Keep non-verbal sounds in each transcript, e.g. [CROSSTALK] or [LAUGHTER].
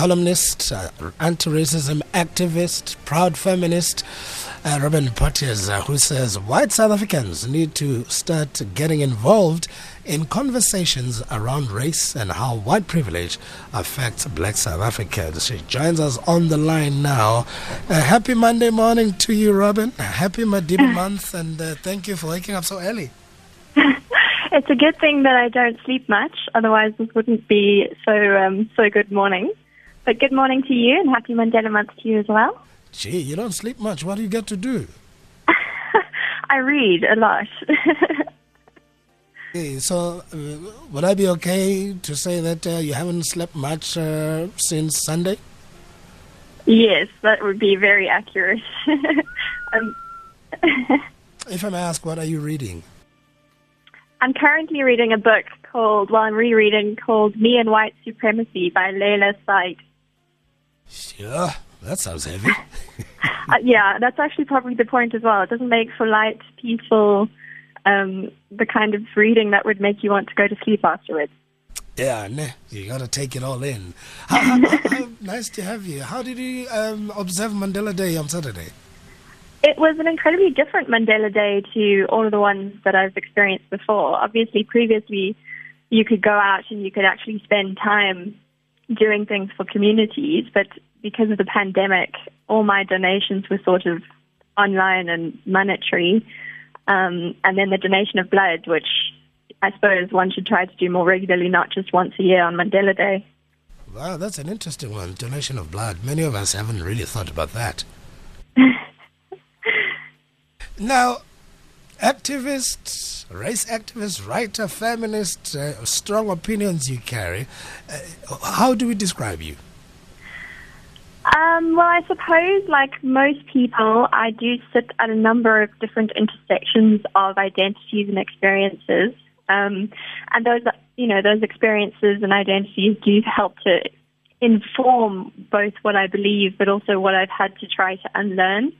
columnist, uh, anti-racism activist, proud feminist, uh, Robyn Porteus, uh, who says white South Africans need to start getting involved in conversations around race and how white privilege affects black South Africans. She joins us on the line now. Uh, happy Monday morning to you, Robyn. Happy Madiba [LAUGHS] month, and uh, thank you for waking up so early. it's a good thing that I don't sleep much, otherwise this wouldn't be so um, so good morning. But good morning to you, and happy Mandela month to you as well. Gee, you don't sleep much. What do you get to do? [LAUGHS] I read a lot. okay, so, uh, would I be okay to say that uh, you haven't slept much uh, since Sunday? Yes, that would be very accurate. [LAUGHS] um, [LAUGHS] if I may ask, what are you reading? I'm currently reading a book called, well, I'm rereading called Me and White Supremacy by Layla Saad. Sure. That sounds heavy. [LAUGHS] uh, yeah, that's actually probably the point as well. It doesn't make for light, peaceful, um, the kind of reading that would make you want to go to sleep afterwards. Yeah, nah, you got to take it all in. How, how, how, [LAUGHS] nice to have you. How did you um, observe Mandela Day on Saturday? It was an incredibly different Mandela Day to all of the ones that I've experienced before. Obviously, previously, you could go out and you could actually spend time doing things for communities, but because of the pandemic, all my donations were sort of online and monetary. Um, and then the donation of blood, which I suppose one should try to do more regularly, not just once a year on Mandela Day. Wow, that's an interesting one. Donation of blood. Many of us haven't really thought about that. [LAUGHS] now, activists, race activists, writer, feminists, uh, strong opinions you carry. Uh, how do we describe you? Um, well, I suppose, like most people, I do sit at a number of different intersections of identities and experiences. Um, and those, you know, those experiences and identities do help to inform both what I believe, but also what I've had to try to unlearn.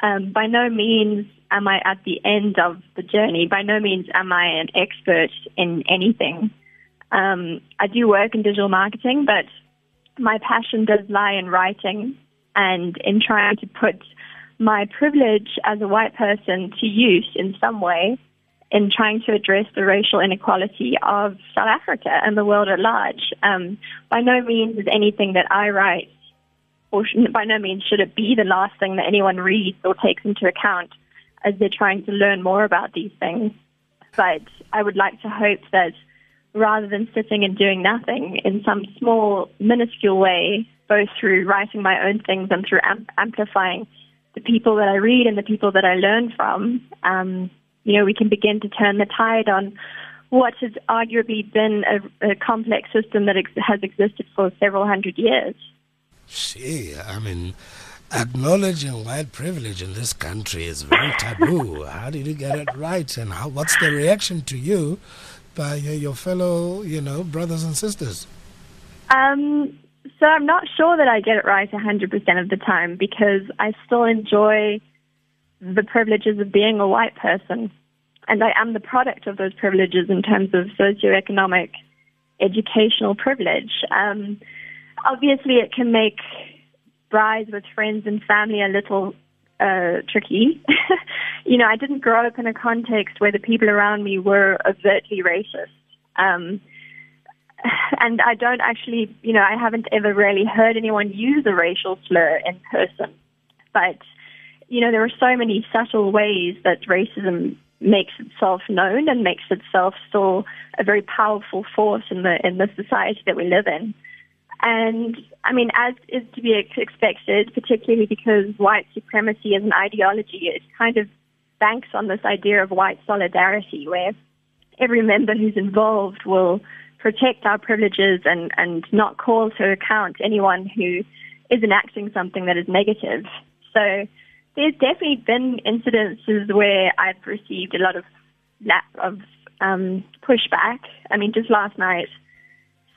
Um, by no means am I at the end of the journey. By no means am I an expert in anything. Um, I do work in digital marketing, but my passion does lie in writing and in trying to put my privilege as a white person to use in some way in trying to address the racial inequality of South Africa and the world at large. Um, by no means is anything that I write, or by no means should it be the last thing that anyone reads or takes into account as they're trying to learn more about these things. But I would like to hope that rather than sitting and doing nothing in some small, minuscule way, both through writing my own things and through amp- amplifying the people that I read and the people that I learn from, um, you know, we can begin to turn the tide on what has arguably been a, a complex system that ex- has existed for several hundred years. See, I mean, acknowledging white privilege in this country is very taboo. how did you get it right, and how, what's the reaction to you by your fellow, you know, brothers and sisters? Um, so I'm not sure that I get it right 100% of the time because I still enjoy the privileges of being a white person. And I am the product of those privileges in terms of socioeconomic, educational privilege. Um, obviously, it can make brides with friends and family a little uh, tricky. [LAUGHS] you know, I didn't grow up in a context where the people around me were overtly racist. Um, and I don't actually, you know, I haven't ever really heard anyone use a racial slur in person. But, you know, there are so many subtle ways that racism makes itself known and makes itself still a very powerful force in the in the society that we live in. And I mean, as is to be expected, particularly because white supremacy as an ideology, it kind of banks on this idea of white solidarity, where every member who's involved will protect our privileges and, and not call to account anyone who is enacting something that is negative. So there's definitely been incidences where I've received a lot of of um, pushback. I mean, just last night,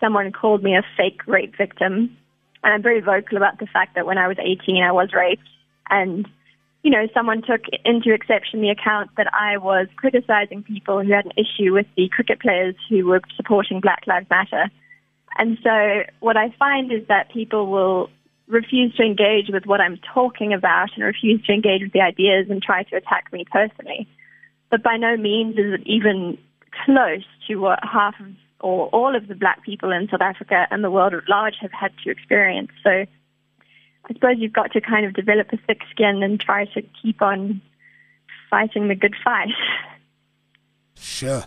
someone called me a fake rape victim. And I'm very vocal about the fact that when I was 18, I was raped. And, you know, someone took into exception the account that I was criticizing people who had an issue with the cricket players who were supporting Black Lives Matter. And so what I find is that people will refuse to engage with what I'm talking about and refuse to engage with the ideas and try to attack me personally. But by no means is it even close to what half of or all of the black people in South Africa and the world at large have had to experience. So I suppose you've got to kind of develop a thick skin and try to keep on fighting the good fight. Sure.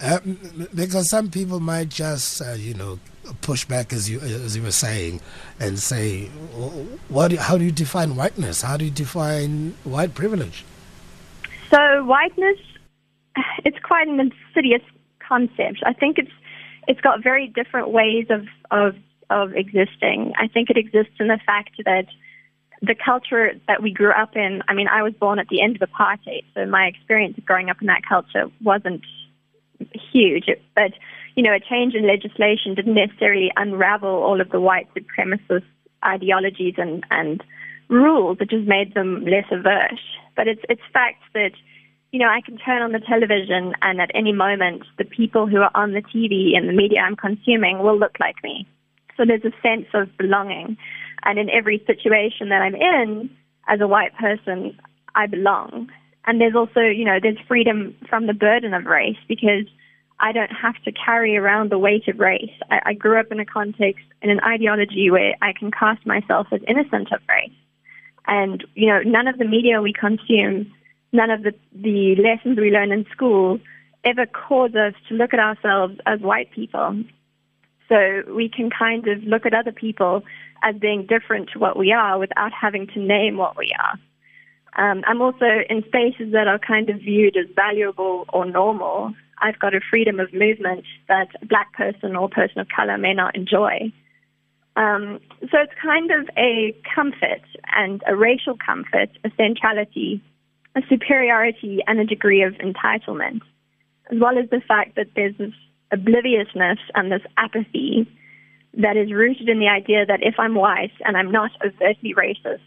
Um, because some people might just, uh, you know, push back as you as you were saying, and say, what? How do you define whiteness? How do you define white privilege? So whiteness, it's quite an insidious concept. I think it's it's got very different ways of of of existing. I think it exists in the fact that the culture that we grew up in. I mean, I was born at the end of apartheid, so my experience of growing up in that culture wasn't huge. But, you know, a change in legislation didn't necessarily unravel all of the white supremacist ideologies and, and rules. It just made them less averse. But it's, it's fact that, you know, I can turn on the television and at any moment the people who are on the TV and the media I'm consuming will look like me. So there's a sense of belonging. And in every situation that I'm in, as a white person, I belong. And there's also, you know, there's freedom from the burden of race because I don't have to carry around the weight of race. I, I grew up in a context, in an ideology where I can cast myself as innocent of race. And, you know, none of the media we consume, none of the, the lessons we learn in school ever cause us to look at ourselves as white people. So we can kind of look at other people as being different to what we are without having to name what we are. Um, I'm also in spaces that are kind of viewed as valuable or normal. I've got a freedom of movement that a black person or person of color may not enjoy. Um, so it's kind of a comfort and a racial comfort, a centrality, a superiority, and a degree of entitlement, as well as the fact that there's this obliviousness and this apathy that is rooted in the idea that if I'm white and I'm not overtly racist,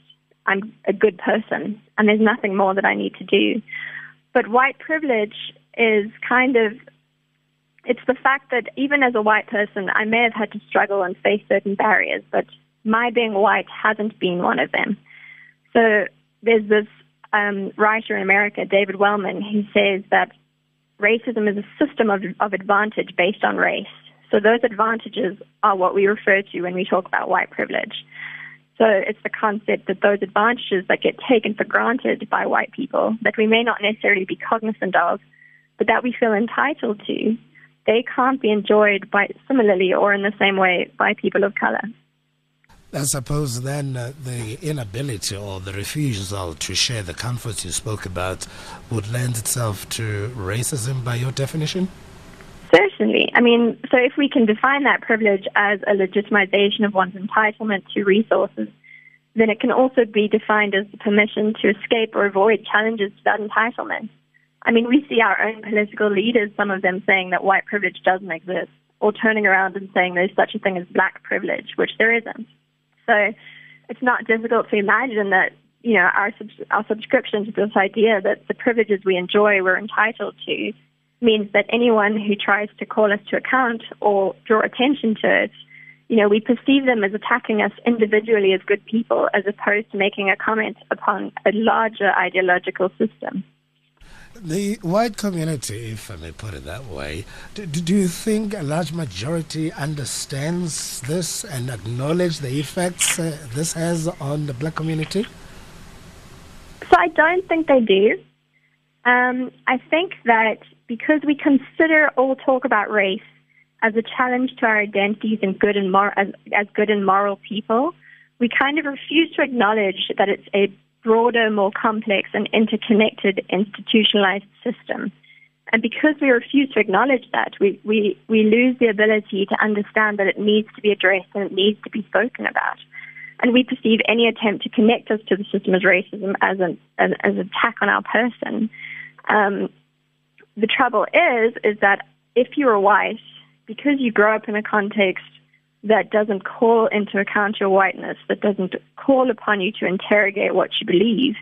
I'm a good person and there's nothing more that I need to do. But white privilege is kind of it's the fact that even as a white person, I may have had to struggle and face certain barriers, but my being white hasn't been one of them. So there's this um, writer in America, David Wellman, he says that racism is a system of, of advantage based on race. So those advantages are what we refer to when we talk about white privilege. So it's the concept that those advantages that get taken for granted by white people that we may not necessarily be cognizant of, but that we feel entitled to, they can't be enjoyed by similarly or in the same way by people of color. I suppose then uh, the inability or the refusal to share the comforts you spoke about would lend itself to racism by your definition? Certainly. I mean, so if we can define that privilege as a legitimization of one's entitlement to resources, then it can also be defined as the permission to escape or avoid challenges to that entitlement. I mean, we see our own political leaders, some of them saying that white privilege doesn't exist, or turning around and saying there's such a thing as black privilege, which there isn't. So it's not difficult to imagine that, you know, our, our subscription to this idea that the privileges we enjoy we're entitled to means that anyone who tries to call us to account or draw attention to it, you know, we perceive them as attacking us individually as good people as opposed to making a comment upon a larger ideological system. The white community, if I may put it that way, do, do you think a large majority understands this and acknowledge the effects uh, this has on the black community? So I don't think they do. Um, I think that because we consider all talk about race as a challenge to our identities and good and mor- as, as good and moral people, we kind of refuse to acknowledge that it's a broader, more complex and interconnected institutionalized system. And because we refuse to acknowledge that, we, we, we lose the ability to understand that it needs to be addressed and it needs to be spoken about. And we perceive any attempt to connect us to the system as racism as an, as, as attack on our person. Um, the trouble is, is that if you're white, because you grow up in a context that doesn't call into account your whiteness, that doesn't call upon you to interrogate what you believe,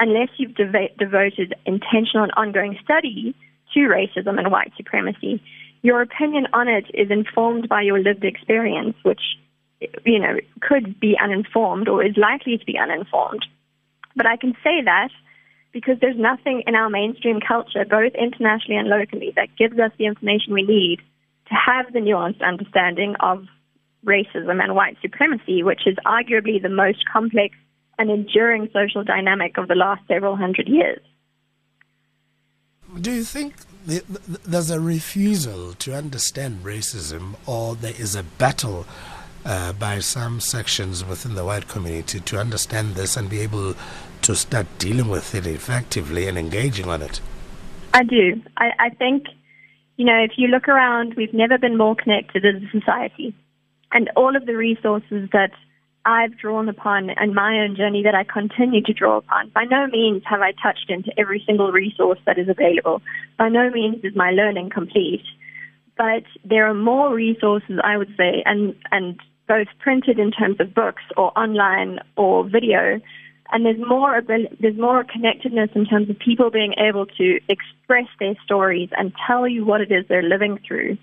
unless you've dev- devoted intentional and ongoing study to racism and white supremacy, your opinion on it is informed by your lived experience, which, you know, could be uninformed or is likely to be uninformed. But I can say that because there's nothing in our mainstream culture, both internationally and locally, that gives us the information we need to have the nuanced understanding of racism and white supremacy, which is arguably the most complex and enduring social dynamic of the last several hundred years. Do you think there's a refusal to understand racism, or there is a battle uh, by some sections within the white community to understand this and be able to start dealing with it effectively and engaging on it? I do. I, I think, you know, if you look around, we've never been more connected as a society. And all of the resources that I've drawn upon and my own journey that I continue to draw upon. By no means have I touched into every single resource that is available. By no means is my learning complete. But there are more resources, I would say, and, and both printed in terms of books or online or video. And there's more, there's more connectedness in terms of people being able to express their stories and tell you what it is they're living through.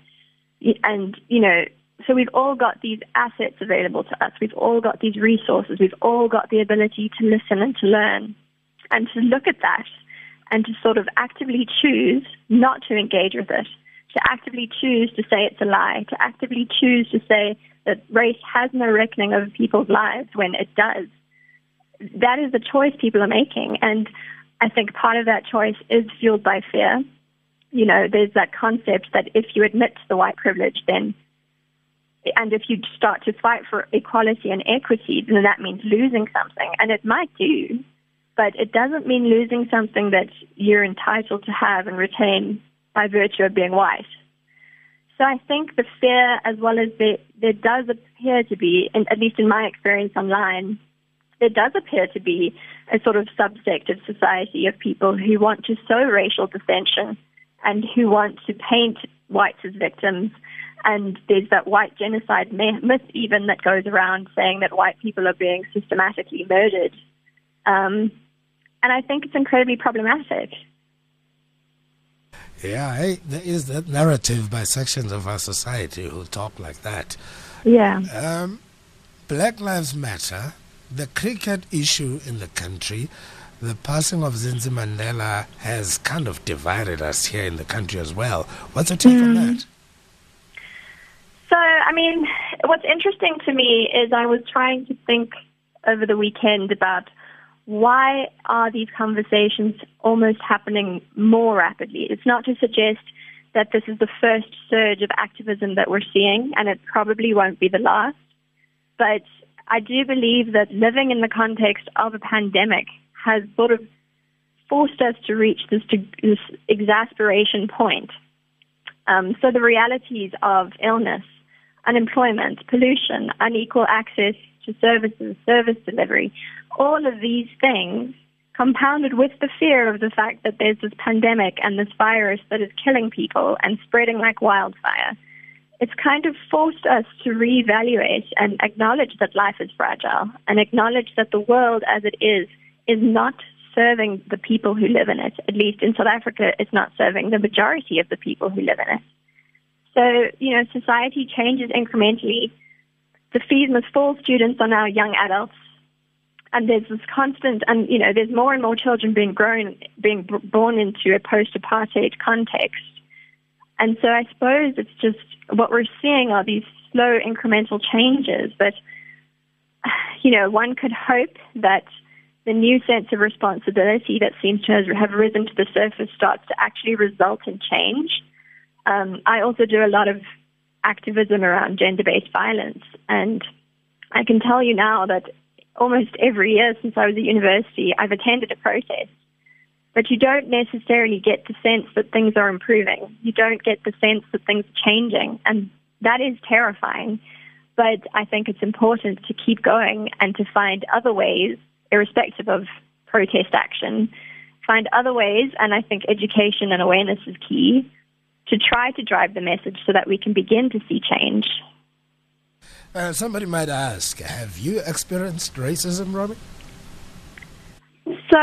And, you know, so we've all got these assets available to us. We've all got these resources. We've all got the ability to listen and to learn and to look at that and to sort of actively choose not to engage with it, to actively choose to say it's a lie, to actively choose to say that race has no reckoning over people's lives when it does. That is the choice people are making. And I think part of that choice is fueled by fear. You know, there's that concept that if you admit to the white privilege, then and if you start to fight for equality and equity, then that means losing something. And it might do, but it doesn't mean losing something that you're entitled to have and retain by virtue of being white. So I think the fear, as well as the, there does appear to be, and at least in my experience online, there does appear to be a sort of subsect of society of people who want to sow racial dissension and who want to paint whites as victims and there's that white genocide myth even that goes around saying that white people are being systematically murdered. Um, and I think it's incredibly problematic. Yeah, hey, there is that narrative by sections of our society who talk like that. Yeah. Um, Black Lives Matter, the cricket issue in the country, the passing of Zinzi Mandela has kind of divided us here in the country as well. What's your take mm. on that? So, I mean, what's interesting to me is I was trying to think over the weekend about why are these conversations almost happening more rapidly? It's not to suggest that this is the first surge of activism that we're seeing, and it probably won't be the last. But I do believe that living in the context of a pandemic has sort of forced us to reach this, this exasperation point. Um, so the realities of illness, unemployment, pollution, unequal access to services, service delivery, all of these things compounded with the fear of the fact that there's this pandemic and this virus that is killing people and spreading like wildfire. It's kind of forced us to reevaluate and acknowledge that life is fragile and acknowledge that the world as it is is not serving the people who live in it. At least in South Africa, it's not serving the majority of the people who live in it. So, you know, society changes incrementally. The fees must fall students are now young adults. And there's this constant, and you know, there's more and more children being grown, being born into a post-apartheid context. And so I suppose it's just what we're seeing are these slow incremental changes. But, you know, one could hope that the new sense of responsibility that seems to have risen to the surface starts to actually result in change. Um, I also do a lot of activism around gender based violence, and I can tell you now that almost every year since I was at university, I've attended a protest. But you don't necessarily get the sense that things are improving. You don't get the sense that things are changing. And that is terrifying. But I think it's important to keep going and to find other ways, irrespective of protest action, find other ways. And I think education and awareness is key to try to drive the message so that we can begin to see change. Uh, somebody might ask, have you experienced racism, Robyn? So,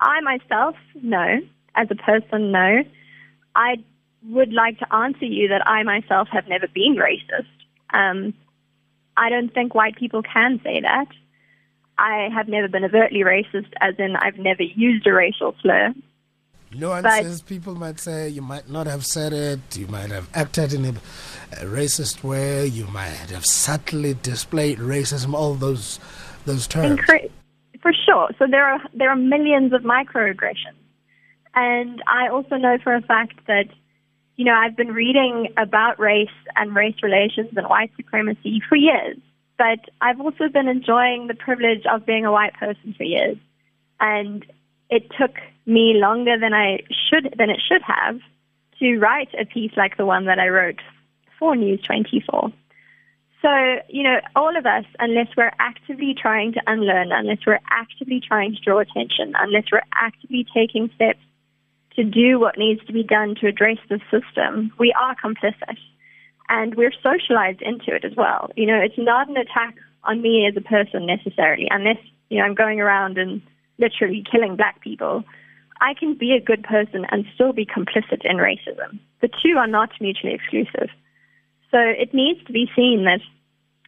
I myself, no. As a person, no. I would like to answer you that I myself have never been racist. Um, I don't think white people can say that. I have never been overtly racist, as in I've never used a racial slur. Nuances, people might say you might not have said it, you might have acted in a, a racist way, you might have subtly displayed racism, all those those terms. Incre- for sure. So there are there are millions of microaggressions. And I also know for a fact that you know, I've been reading about race and race relations and white supremacy for years, but I've also been enjoying the privilege of being a white person for years. And it took me longer than I should than it should have to write a piece like the one that I wrote for News 24. So, you know, all of us, unless we're actively trying to unlearn, unless we're actively trying to draw attention, unless we're actively taking steps to do what needs to be done to address the system, we are complicit. And we're socialized into it as well. You know, it's not an attack on me as a person necessarily, unless, you know, I'm going around and literally killing black people. I can be a good person and still be complicit in racism. The two are not mutually exclusive. So it needs to be seen that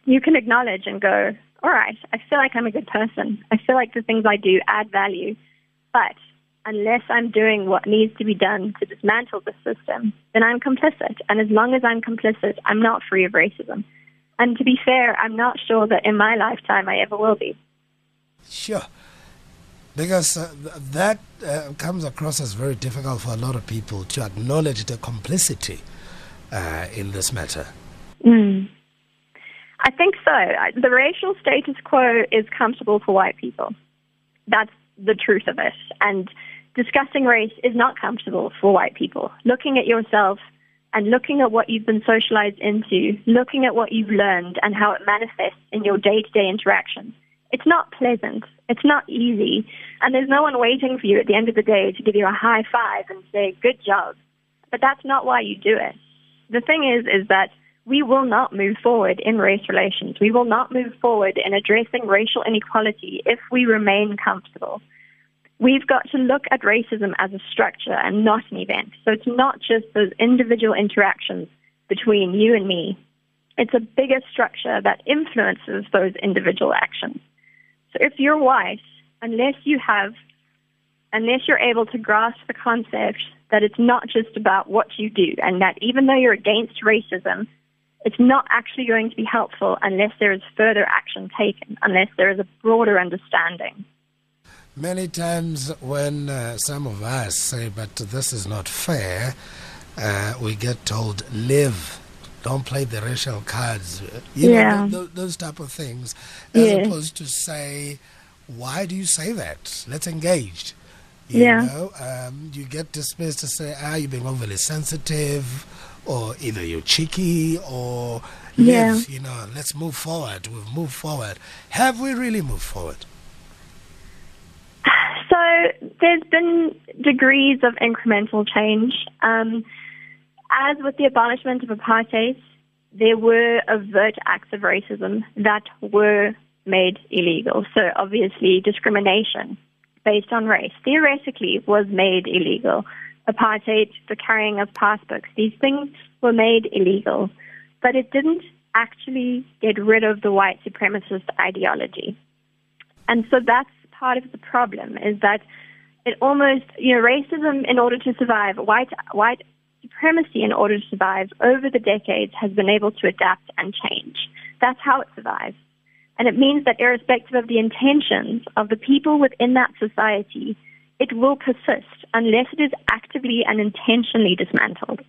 you can acknowledge and go, all right, I feel like I'm a good person. I feel like the things I do add value. But unless I'm doing what needs to be done to dismantle the system, then I'm complicit. And as long as I'm complicit, I'm not free of racism. And to be fair, I'm not sure that in my lifetime I ever will be. Sure. Because uh, that uh, comes across as very difficult for a lot of people to acknowledge the complicity uh, in this matter. Mm. I think so. The racial status quo is comfortable for white people. That's the truth of it. And discussing race is not comfortable for white people. Looking at yourself and looking at what you've been socialized into, looking at what you've learned and how it manifests in your day to day interactions. It's not pleasant. It's not easy. And there's no one waiting for you at the end of the day to give you a high five and say, good job. But that's not why you do it. The thing is, is that we will not move forward in race relations. We will not move forward in addressing racial inequality if we remain comfortable. We've got to look at racism as a structure and not an event. So it's not just those individual interactions between you and me. It's a bigger structure that influences those individual actions. So if you're white, unless you have, unless you're able to grasp the concept that it's not just about what you do and that even though you're against racism, it's not actually going to be helpful unless there is further action taken, unless there is a broader understanding. Many times, when uh, some of us say, but this is not fair, uh, we get told, live. Don't play the racial cards. You yeah. know, those type of things. As opposed to say, why do you say that? Let's engage. You yeah. know, um, you get dismissed to say, ah, you're being overly sensitive, or either you're cheeky, or yeah. live, you know, let's move forward. We've moved forward. Have we really moved forward? So there's been degrees of incremental change. Um, as with the abolishment of apartheid, there were overt acts of racism that were made illegal. So obviously discrimination based on race theoretically was made illegal. Apartheid, the carrying of passbooks, these things were made illegal. But it didn't actually get rid of the white supremacist ideology. And so that's part of the problem is that it almost, you know, racism in order to survive, white, white supremacy in order to survive over the decades has been able to adapt and change. That's how it survives. And it means that irrespective of the intentions of the people within that society, it will persist unless it is actively and intentionally dismantled.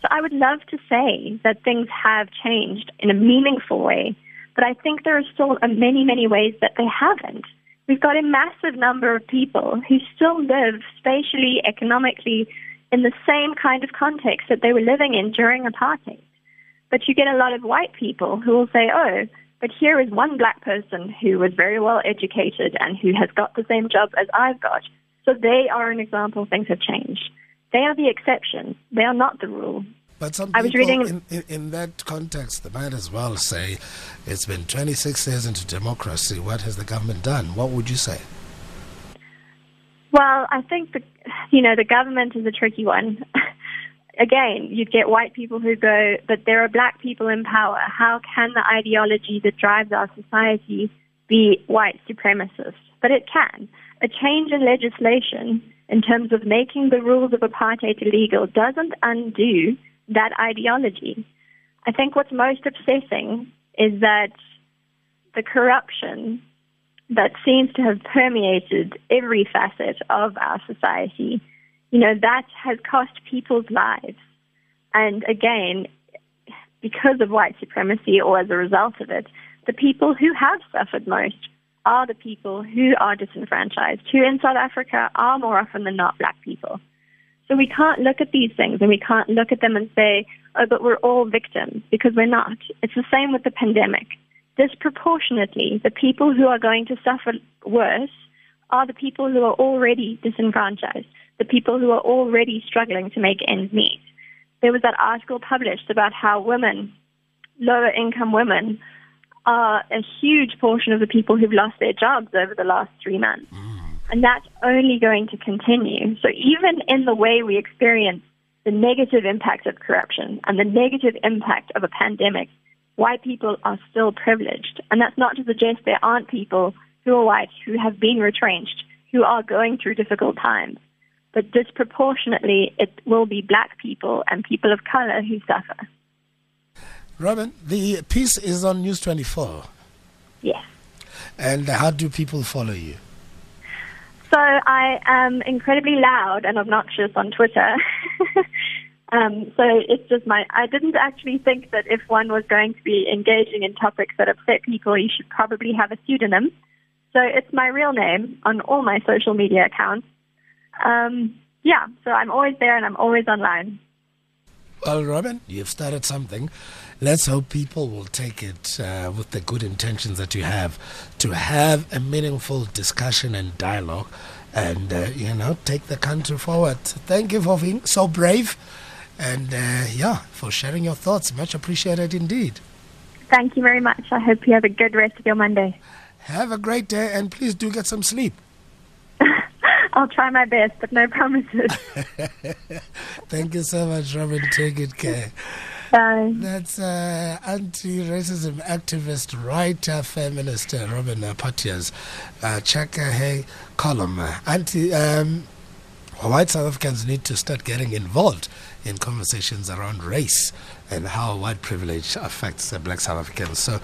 So I would love to say that things have changed in a meaningful way, but I think there are still uh, many, many ways that they haven't. We've got a massive number of people who still live spatially, economically, in the same kind of context that they were living in during apartheid. But you get a lot of white people who will say, oh, but here is one black person who was very well educated and who has got the same job as I've got. So they are an example things have changed. They are the exception. They are not the rule. But some I was reading in, in, in, that context, they might as well say, it's been 26 years into democracy. What has the government done? What would you say? Well, I think the, you know, the government is a tricky one. [LAUGHS] again, you'd get white people who go, but there are black people in power. How can the ideology that drives our society be white supremacist? But it can. A change in legislation in terms of making the rules of apartheid illegal doesn't undo that ideology. I think what's most upsetting is that the corruption that seems to have permeated every facet of our society, you know, that has cost people's lives. And again, because of white supremacy or as a result of it, the people who have suffered most are the people who are disenfranchised, who in South Africa are more often than not black people. We can't look at these things and we can't look at them and say, oh, but we're all victims, because we're not. It's the same with the pandemic. Disproportionately, the people who are going to suffer worse are the people who are already disenfranchised, the people who are already struggling to make ends meet. There was that article published about how women, lower income women, are a huge portion of the people who've lost their jobs over the last three months. And that's only going to continue. So even in the way we experience the negative impact of corruption and the negative impact of a pandemic, white people are still privileged. And that's not to suggest there aren't people who are white who have been retrenched, who are going through difficult times. But disproportionately, it will be black people and people of color who suffer. Robyn, the piece is on News 24. Yes. And how do people follow you? So I am incredibly loud and obnoxious on Twitter. [LAUGHS] um, so it's just my. I didn't actually think that if one was going to be engaging in topics that upset people, you should probably have a pseudonym. So it's my real name on all my social media accounts. Um, yeah, so I'm always there and I'm always online. Well, Robyn, you've started something. Let's hope people will take it uh, with the good intentions that you have to have a meaningful discussion and dialogue and, uh, you know, take the country forward. Thank you for being so brave and, uh, yeah, for sharing your thoughts. Much appreciated indeed. Thank you very much. I hope you have a good rest of your Monday. Have a great day and please do get some sleep. I'll try my best, but no [LAUGHS] promises. [LAUGHS] Thank you so much, Robyn. Take good care. Bye. That's uh, anti-racism activist, writer, feminist uh, Robyn Porteus. Uh, check her column. Anti, um, white South Africans need to start getting involved in conversations around race and how white privilege affects uh, black South Africans. So